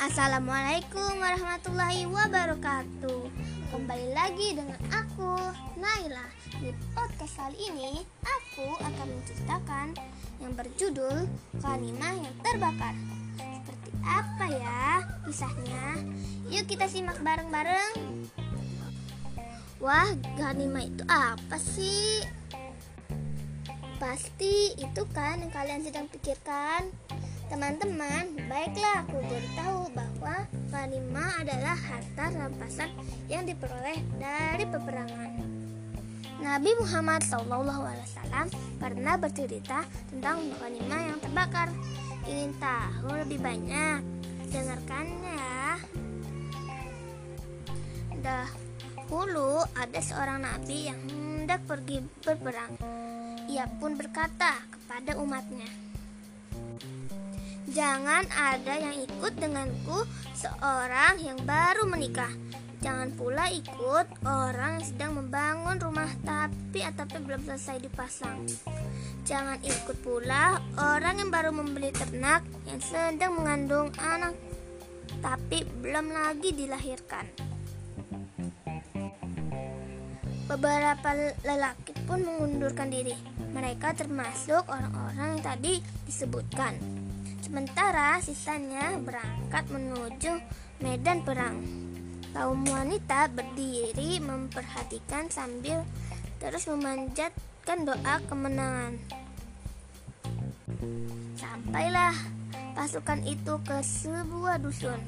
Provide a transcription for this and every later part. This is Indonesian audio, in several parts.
Assalamualaikum warahmatullahi wabarakatuh. Kembali lagi dengan aku, Naila. Di podcast kali ini, aku akan menceritakan yang berjudul Kalimah yang terbakar. Seperti apa ya kisahnya? Yuk kita simak bareng-bareng. Wah, Ghanimah itu apa sih? Pasti itu kan yang kalian sedang pikirkan Teman-teman, baiklah aku beritahu bahwa ghanimah adalah harta rampasan yang diperoleh dari peperangan. Nabi Muhammad SAW pernah bercerita tentang ghanimah yang terbakar. Ingin tahu lebih banyak? Dengarkannya ya. Dahulu ada seorang nabi yang hendak pergi berperang. Ia pun berkata kepada umatnya, Jangan ada yang ikut denganku seorang yang baru menikah. Jangan pula ikut orang yang sedang membangun rumah tapi atapnya belum selesai dipasang. Jangan ikut pula orang yang baru membeli ternak yang sedang mengandung anak tapi belum lagi dilahirkan. Beberapa lelaki pun mengundurkan diri. Mereka termasuk orang-orang yang tadi disebutkan. Sementara sisanya berangkat menuju medan perang. Kaum wanita berdiri memperhatikan sambil terus memanjatkan doa kemenangan. Sampailah pasukan itu ke sebuah dusun.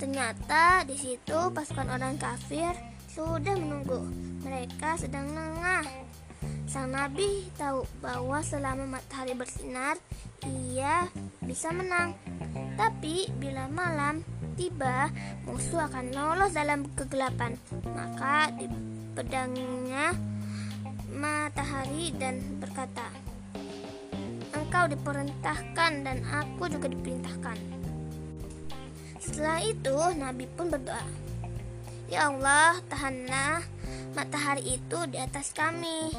Ternyata di situ pasukan orang kafir sudah menunggu. Mereka sedang lengah. Sang Nabi tahu bahwa selama matahari bersinar, ia bisa menang. Tapi bila malam tiba, musuh akan lolos dalam kegelapan. Maka di pedangnya matahari dan berkata, Engkau diperintahkan dan aku juga diperintahkan. Setelah itu Nabi pun berdoa, Ya Allah, tahanlah matahari itu di atas kami.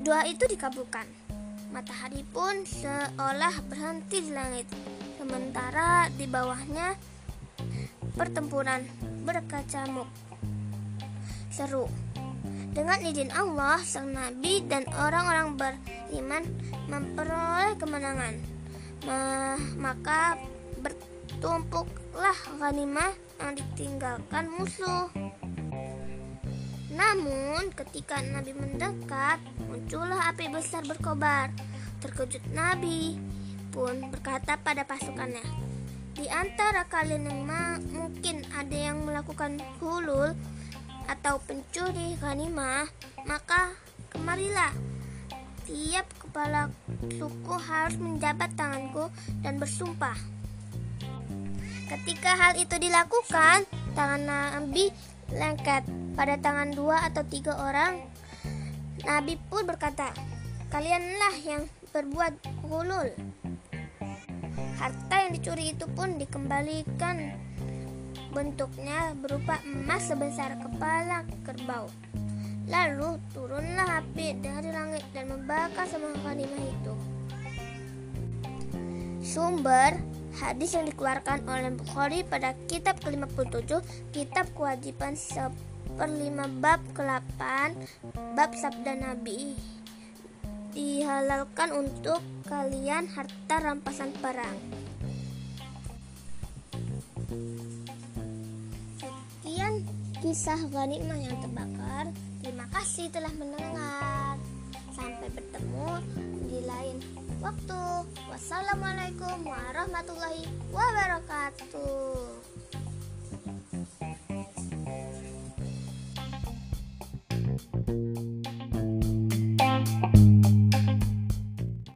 Doa itu dikabulkan. Matahari pun seolah berhenti di langit, sementara di bawahnya pertempuran berkacamuk. Seru. Dengan izin Allah, sang nabi dan orang-orang beriman memperoleh kemenangan. maka bertumpuklah ghanimah yang ditinggalkan musuh. Namun, ketika Nabi mendekat, muncullah api besar berkobar. Terkejut Nabi pun berkata pada pasukannya, "Di antara kalian yang mungkin ada yang melakukan hulul atau pencuri ghanimah, maka kemarilah. Tiap kepala suku harus menjabat tanganku dan bersumpah." Ketika hal itu dilakukan, tangan Nabi lengket pada tangan dua atau tiga orang. Nabi pun berkata, kalianlah yang berbuat hulul. Harta yang dicuri itu pun dikembalikan bentuknya berupa emas sebesar kepala kerbau. Lalu turunlah api dari langit dan membakar semua ghanimah itu. Sumber hadis yang dikeluarkan oleh Bukhari pada kitab ke-57 kitab kewajiban seperlima bab ke-8 bab sabda Nabi. Dihalalkan untuk kalian harta rampasan perang. Sekian kisah ghanimah yang terbakar. Terima kasih telah mendengar sampai bertemu di lain waktu. Wassalamualaikum warahmatullahi wabarakatuh.